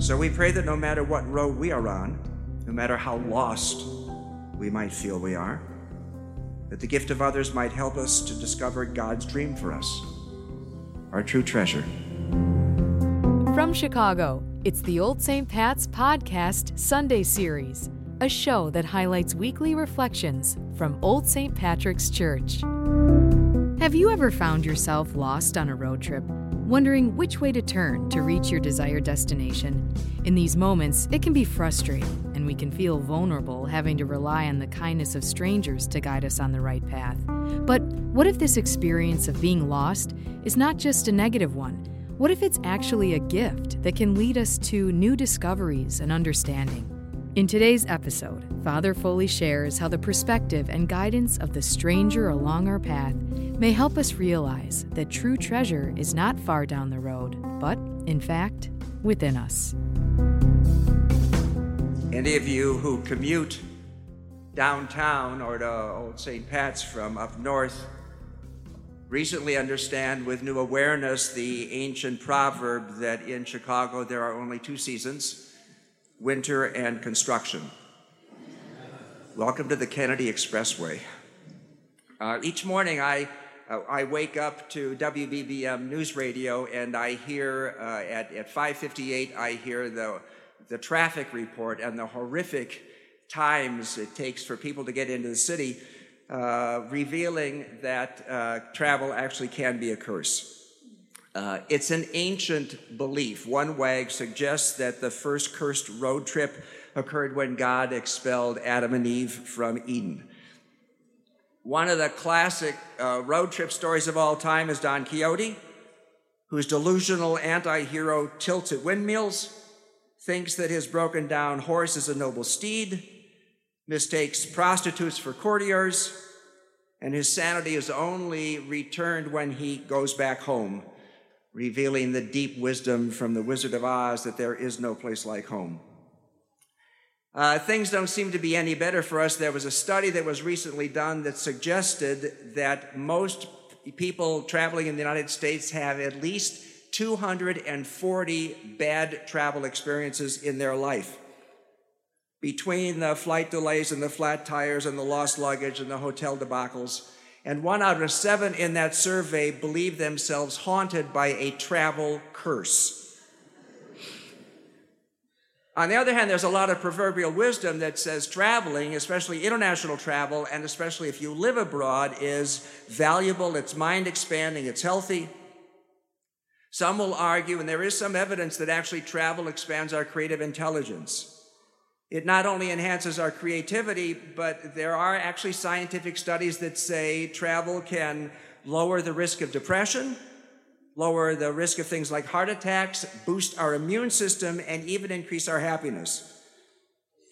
So we pray that no matter what road we are on, no matter how lost we might feel we are, that the gift of others might help us to discover God's dream for us, our true treasure. From Chicago, it's the Old St. Pat's Podcast Sunday Series, a show that highlights weekly reflections from Old St. Patrick's Church. Have you ever found yourself lost on a road trip, wondering which way to turn to reach your desired destination? In these moments, it can be frustrating, and we can feel vulnerable having to rely on the kindness of strangers to guide us on the right path. But what if this experience of being lost is not just a negative one? What if it's actually a gift that can lead us to new discoveries and understanding? In today's episode, Father Foley shares how the perspective and guidance of the stranger along our path may help us realize that true treasure is not far down the road, but, in fact, within us. Any of you who commute downtown or to Old St. Pat's from up north recently understand with new awareness the ancient proverb that in Chicago there are only two seasons winter and construction. Welcome to the Kennedy Expressway. Uh, each morning I, uh, I wake up to WBBM News Radio and I hear uh, at, at 5.58 I hear the, the traffic report and the horrific times it takes for people to get into the city, uh, revealing that uh, travel actually can be a curse. Uh, it's an ancient belief. One wag suggests that the first cursed road trip occurred when God expelled Adam and Eve from Eden. One of the classic uh, road trip stories of all time is Don Quixote, whose delusional anti hero tilts at windmills, thinks that his broken down horse is a noble steed, mistakes prostitutes for courtiers, and his sanity is only returned when he goes back home revealing the deep wisdom from the Wizard of Oz that there is no place like home. Uh, things don't seem to be any better for us. There was a study that was recently done that suggested that most people traveling in the United States have at least 240 bad travel experiences in their life. Between the flight delays and the flat tires and the lost luggage and the hotel debacles, and one out of seven in that survey believe themselves haunted by a travel curse. On the other hand, there's a lot of proverbial wisdom that says traveling, especially international travel, and especially if you live abroad, is valuable, it's mind expanding, it's healthy. Some will argue, and there is some evidence that actually travel expands our creative intelligence. It not only enhances our creativity, but there are actually scientific studies that say travel can lower the risk of depression, lower the risk of things like heart attacks, boost our immune system, and even increase our happiness.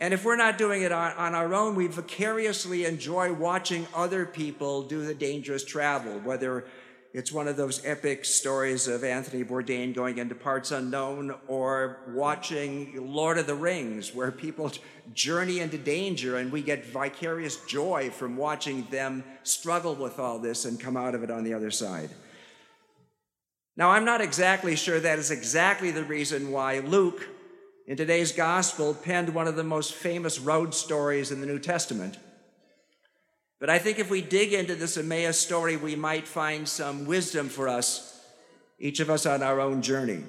And if we're not doing it on, on, our own, we vicariously enjoy watching other people do the dangerous travel, whether it's one of those epic stories of Anthony Bourdain going into parts unknown or watching Lord of the Rings, where people journey into danger and we get vicarious joy from watching them struggle with all this and come out of it on the other side. Now, I'm not exactly sure that is exactly the reason why Luke, in today's gospel, penned one of the most famous road stories in the New Testament. But I think if we dig into this Emmaus story, we might find some wisdom for us, each of us on our own journey.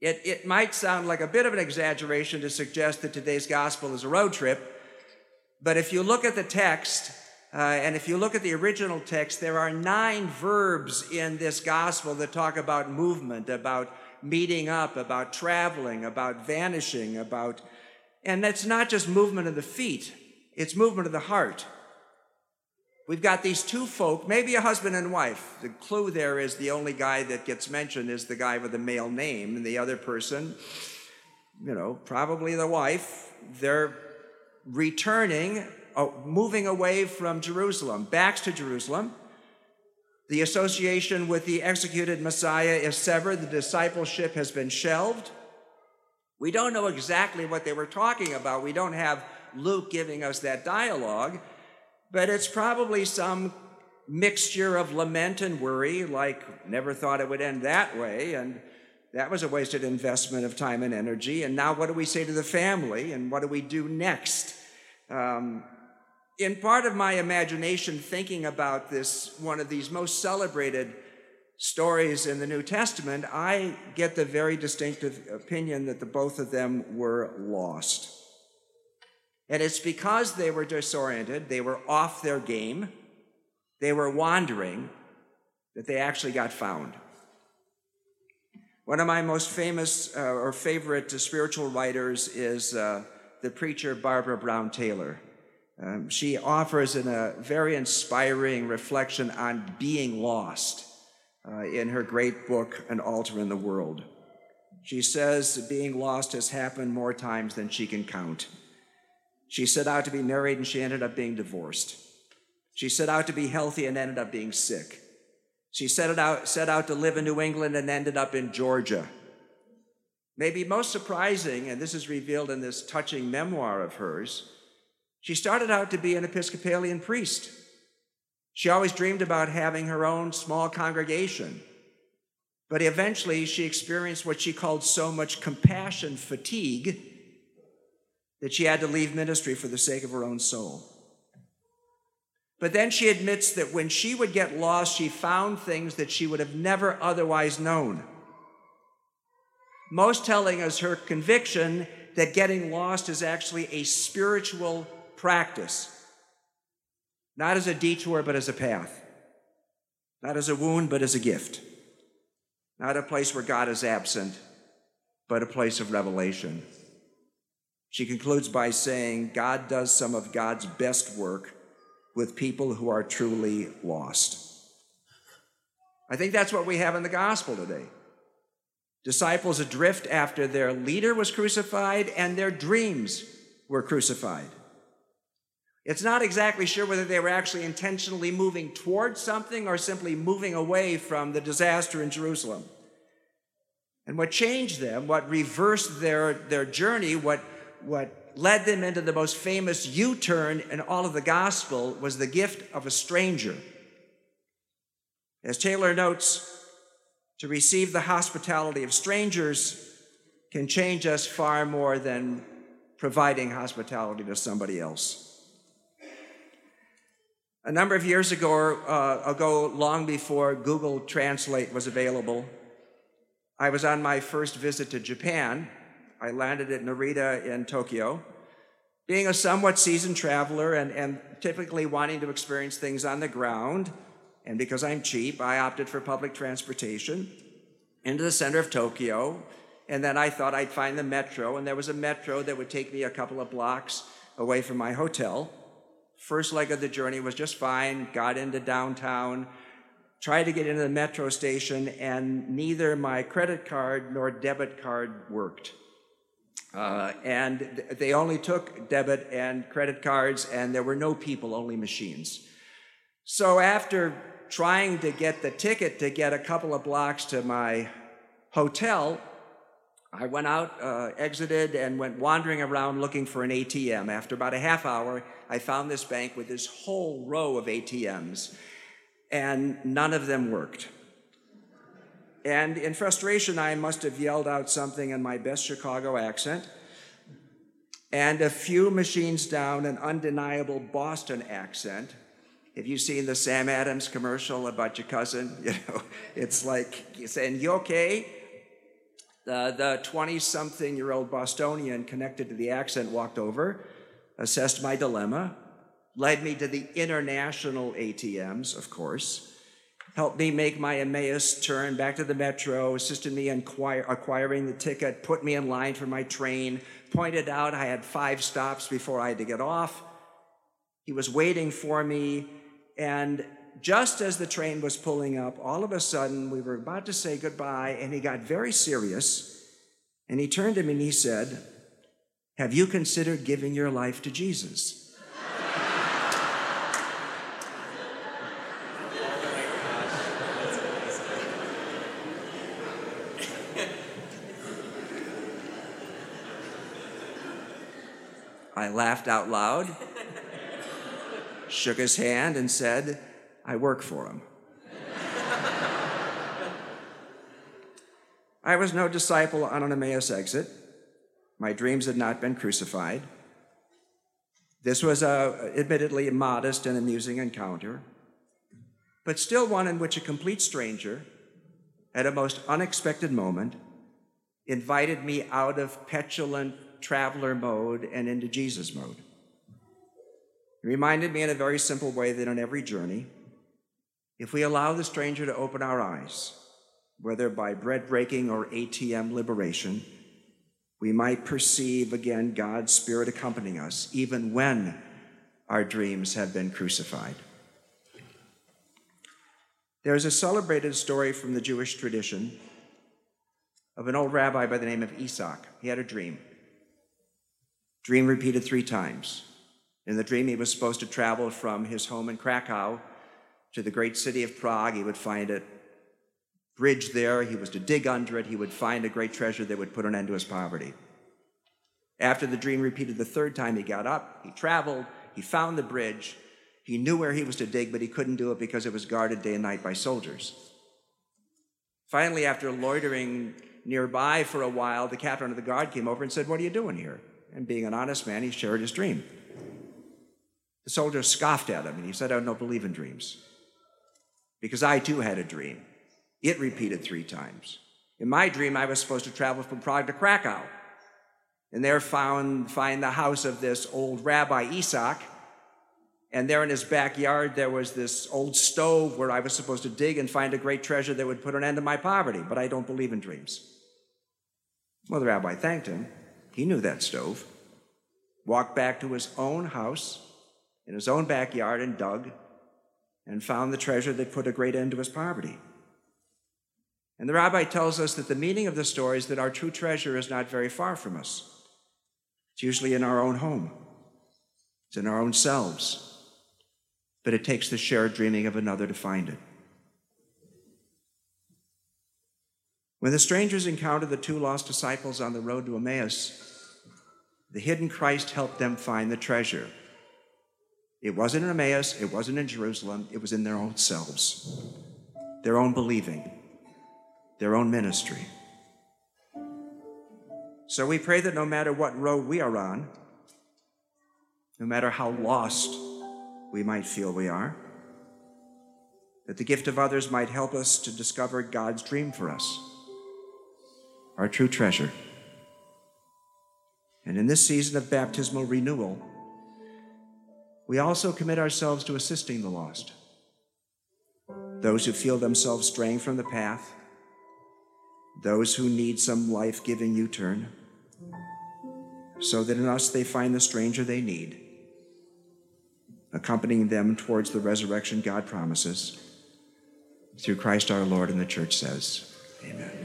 It, it might sound like a bit of an exaggeration to suggest that today's gospel is a road trip, but if you look at the text, uh, and if you look at the original text, there are nine verbs in this gospel that talk about movement, about meeting up, about traveling, about vanishing, about, and that's not just movement of the feet, it's movement of the heart. We've got these two folk, maybe a husband and wife. The clue there is the only guy that gets mentioned is the guy with the male name, and the other person, you know, probably the wife. They're returning, moving away from Jerusalem, back to Jerusalem. The association with the executed Messiah is severed, the discipleship has been shelved. We don't know exactly what they were talking about. We don't have Luke giving us that dialogue but it's probably some mixture of lament and worry, like never thought it would end that way, and That was a wasted investment of time and energy. And now, what do we say to the family? And what do we do next? Um, in part of my imagination, thinking about this, one of these most celebrated stories in the New Testament, I get the very distinctive opinion that the both of them were lost. And it's because they were disoriented, they were off their game, they were wandering, that they actually got found. One of my most famous uh, or favorite spiritual writers is uh, the preacher Barbara Brown Taylor. Um, she offers in a very inspiring reflection on being lost uh, in her great book, An Altar in the World. She says being lost has happened more times than she can count. She set out to be married and she ended up being divorced. She set out to be healthy and ended up being sick. She set, out, set out to live in New England and ended up in Georgia. Maybe most surprising, and this is revealed in this touching memoir of hers, she started out to be an Episcopalian priest. She always dreamed about having her own small congregation. But eventually, she experienced what she called so much compassion fatigue that she had to leave ministry for the sake of her own soul. But then she admits that when she would get lost, she found things that she would have never otherwise known. Most telling is her conviction that getting lost is actually a spiritual practice, not as a detour, but as a path, not as a wound, but as a gift, not a place where God is absent, but a place of revelation. She concludes by saying, God does some of God's best work with people who are truly lost. I think that's what we have in the gospel today. Disciples adrift after their leader was crucified and their dreams were crucified. It's not exactly sure whether they were actually intentionally moving towards something or simply moving away from the disaster in Jerusalem. And what changed them, what reversed their, their journey, what, what led them into the most famous U turn in all of the gospel was the gift of a stranger. As Taylor notes, to receive the hospitality of strangers can change us far more than providing hospitality to somebody else. A number of years ago, uh, ago, long before Google Translate was available, I was on my first visit to Japan I landed at Narita in Tokyo. Being a somewhat seasoned traveler and, and typically wanting to experience things on the ground, and because I'm cheap, I opted for public transportation into the center of Tokyo. And then I thought I'd find the metro, and there was a metro that would take me a couple of blocks away from my hotel. First leg of the journey was just fine, got into downtown, tried to get into the metro station, and neither my credit card nor debit card worked. Uh, and they only took debit and credit cards, and there were no people, only machines. So after trying to get the ticket to get a couple of blocks to my hotel, I went out, uh, exited, and went wandering around looking for an ATM. After about a half hour, I found this bank with this whole row of ATMs, and none of them worked. And in frustration, I must have yelled out something in my best Chicago accent. And a few machines down, an undeniable Boston accent. Have you seen the Sam Adams commercial about your cousin? You know, it's like saying, You okay? the 20 something year old Bostonian connected to the accent walked over, assessed my dilemma, led me to the international ATMs, of course helped me make my Emmaus turn back to the metro, assisted me in acquiring the ticket, put me in line for my train, pointed out I had five stops before I had to get off. He was waiting for me, and just as the train was pulling up, all of a sudden we were about to say goodbye, and he got very serious. And he turned to me and he said, Have you considered giving your life to Jesus? I laughed out loud, shook his hand, and said, I work for him. I was no disciple on an Emmaus exit. My dreams had not been crucified. This was a admittedly modest and amusing encounter, but still one in which a complete stranger, at a most unexpected moment, invited me out of petulant traveler mode and into Jesus mode. It reminded me in a very simple way that on every journey, if we allow the stranger to open our eyes, whether by bread breaking or ATM liberation, we might perceive again God's Spirit accompanying us, even when our dreams have been crucified. There's a celebrated story from the Jewish tradition of an old rabbi by the name of Isaac. He had a dream. Dream repeated three times. In the dream, he was supposed to travel from his home in Krakow to the great city of Prague. He would find a bridge there. He was to dig under it. He would find a great treasure that would put an end to his poverty. After the dream repeated the third time, he got up, he traveled, he found the bridge. He knew where he was to dig, but he couldn't do it because it was guarded day and night by soldiers. Finally, after loitering nearby for a while, the captain of the guard came over and said, What are you doing here? And being an honest man, he shared his dream. The soldier scoffed at him and he said, I don't believe in dreams. Because I too had a dream. It repeated three times. In my dream, I was supposed to travel from Prague to Krakow and there found, find the house of this old Rabbi Isaac. And there in his backyard, there was this old stove where I was supposed to dig and find a great treasure that would put an end to my poverty. But I don't believe in dreams. Well, the rabbi thanked him. He knew that stove. Walked back to his own house in his own backyard and dug and found the treasure that put a great end to his poverty. And the rabbi tells us that the meaning of the story is that our true treasure is not very far from us. It's usually in our own home, it's in our own selves. But it takes the shared dreaming of another to find it. When the strangers encountered the two lost disciples on the road to Emmaus, the hidden Christ helped them find the treasure. It wasn't in Emmaus, it wasn't in Jerusalem, it was in their own selves, their own believing, their own ministry. So we pray that no matter what road we are on, no matter how lost we might feel we are, that the gift of others might help us to discover God's dream for us, our true treasure. And in this season of baptismal renewal, we also commit ourselves to assisting the lost, those who feel themselves straying from the path, those who need some life giving U turn, so that in us they find the stranger they need, accompanying them towards the resurrection God promises. Through Christ our Lord, and the church says, Amen.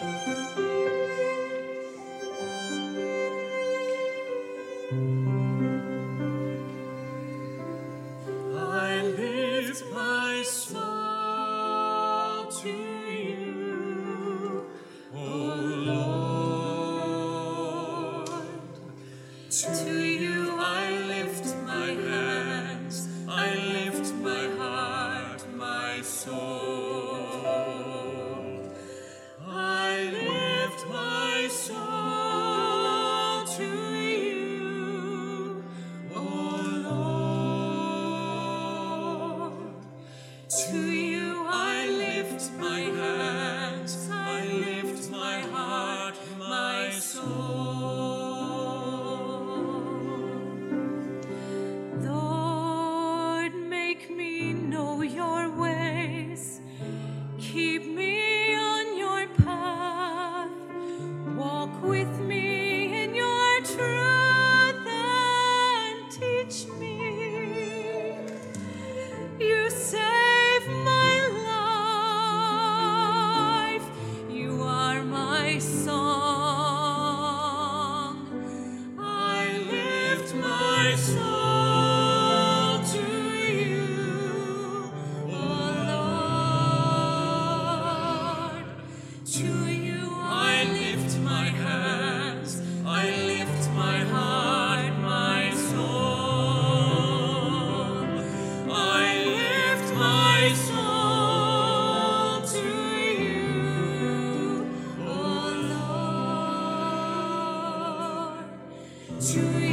Música to To.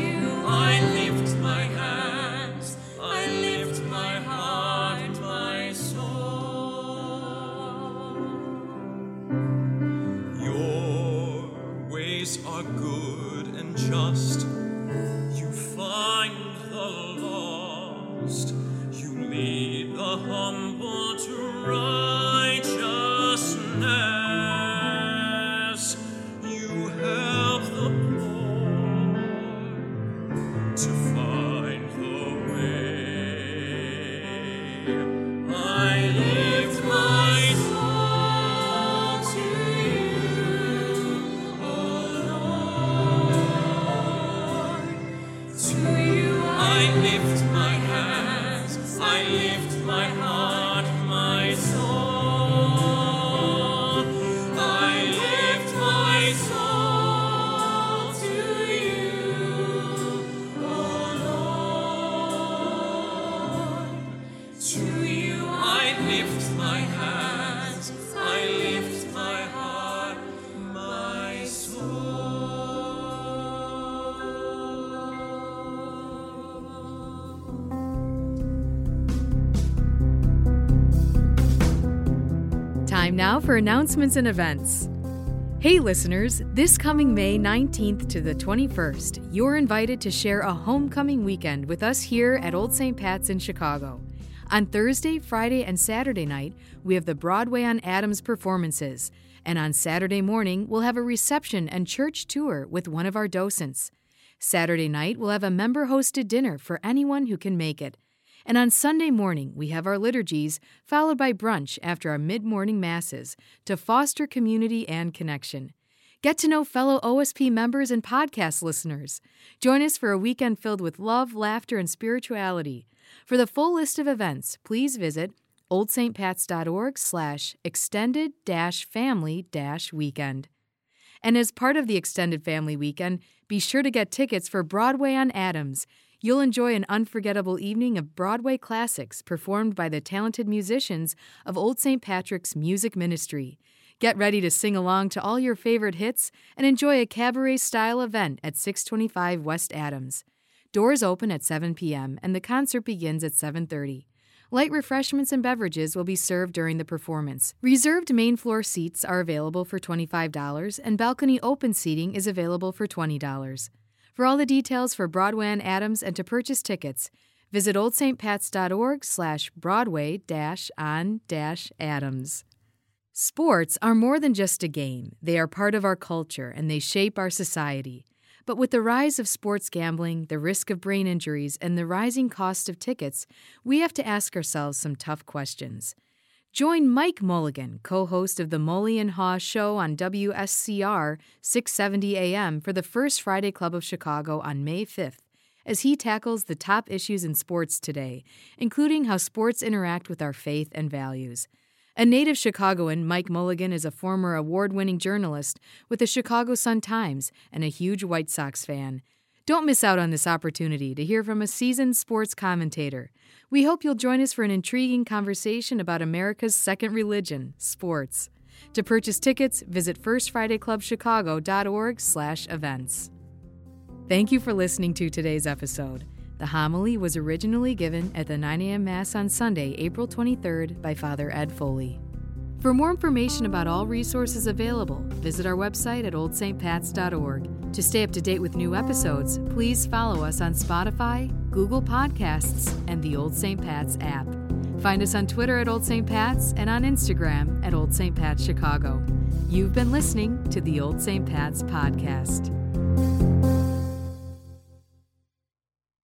Time now for announcements and events. Hey, listeners, this coming May 19th to the 21st, you're invited to share a homecoming weekend with us here at Old St. Pat's in Chicago. On Thursday, Friday, and Saturday night, we have the Broadway on Adams performances. And on Saturday morning, we'll have a reception and church tour with one of our docents. Saturday night, we'll have a member hosted dinner for anyone who can make it. And on Sunday morning, we have our liturgies, followed by brunch after our mid morning masses to foster community and connection. Get to know fellow OSP members and podcast listeners. Join us for a weekend filled with love, laughter, and spirituality. For the full list of events, please visit oldstpats.org slash extended family weekend. And as part of the extended family weekend, be sure to get tickets for Broadway on Adams You'll enjoy an unforgettable evening of Broadway classics performed by the talented musicians of Old St. Patrick's Music Ministry. Get ready to sing along to all your favorite hits and enjoy a cabaret style event at 625 West Adams. Doors open at 7 p.m. and the concert begins at 7:30. Light refreshments and beverages will be served during the performance. Reserved main floor seats are available for $25 and balcony open seating is available for $20. For all the details for Broadway on Adams and to purchase tickets, visit oldstpats.org slash broadway on dash adams. Sports are more than just a game. They are part of our culture and they shape our society. But with the rise of sports gambling, the risk of brain injuries, and the rising cost of tickets, we have to ask ourselves some tough questions. Join Mike Mulligan, co host of the Mully and Haugh Show on WSCR 670 AM for the First Friday Club of Chicago on May 5th, as he tackles the top issues in sports today, including how sports interact with our faith and values. A native Chicagoan, Mike Mulligan is a former award winning journalist with the Chicago Sun Times and a huge White Sox fan. Don't miss out on this opportunity to hear from a seasoned sports commentator. We hope you'll join us for an intriguing conversation about America's second religion, sports. To purchase tickets, visit firstfridayclubchicago.org/events. Thank you for listening to today's episode. The homily was originally given at the 9 a.m. Mass on Sunday, April 23rd, by Father Ed Foley. For more information about all resources available, visit our website at oldstpats.org. To stay up to date with new episodes, please follow us on Spotify, Google Podcasts, and the Old St. Pat's app. Find us on Twitter at Old St. Pat's and on Instagram at Old St. Pat's Chicago. You've been listening to the Old St. Pat's podcast.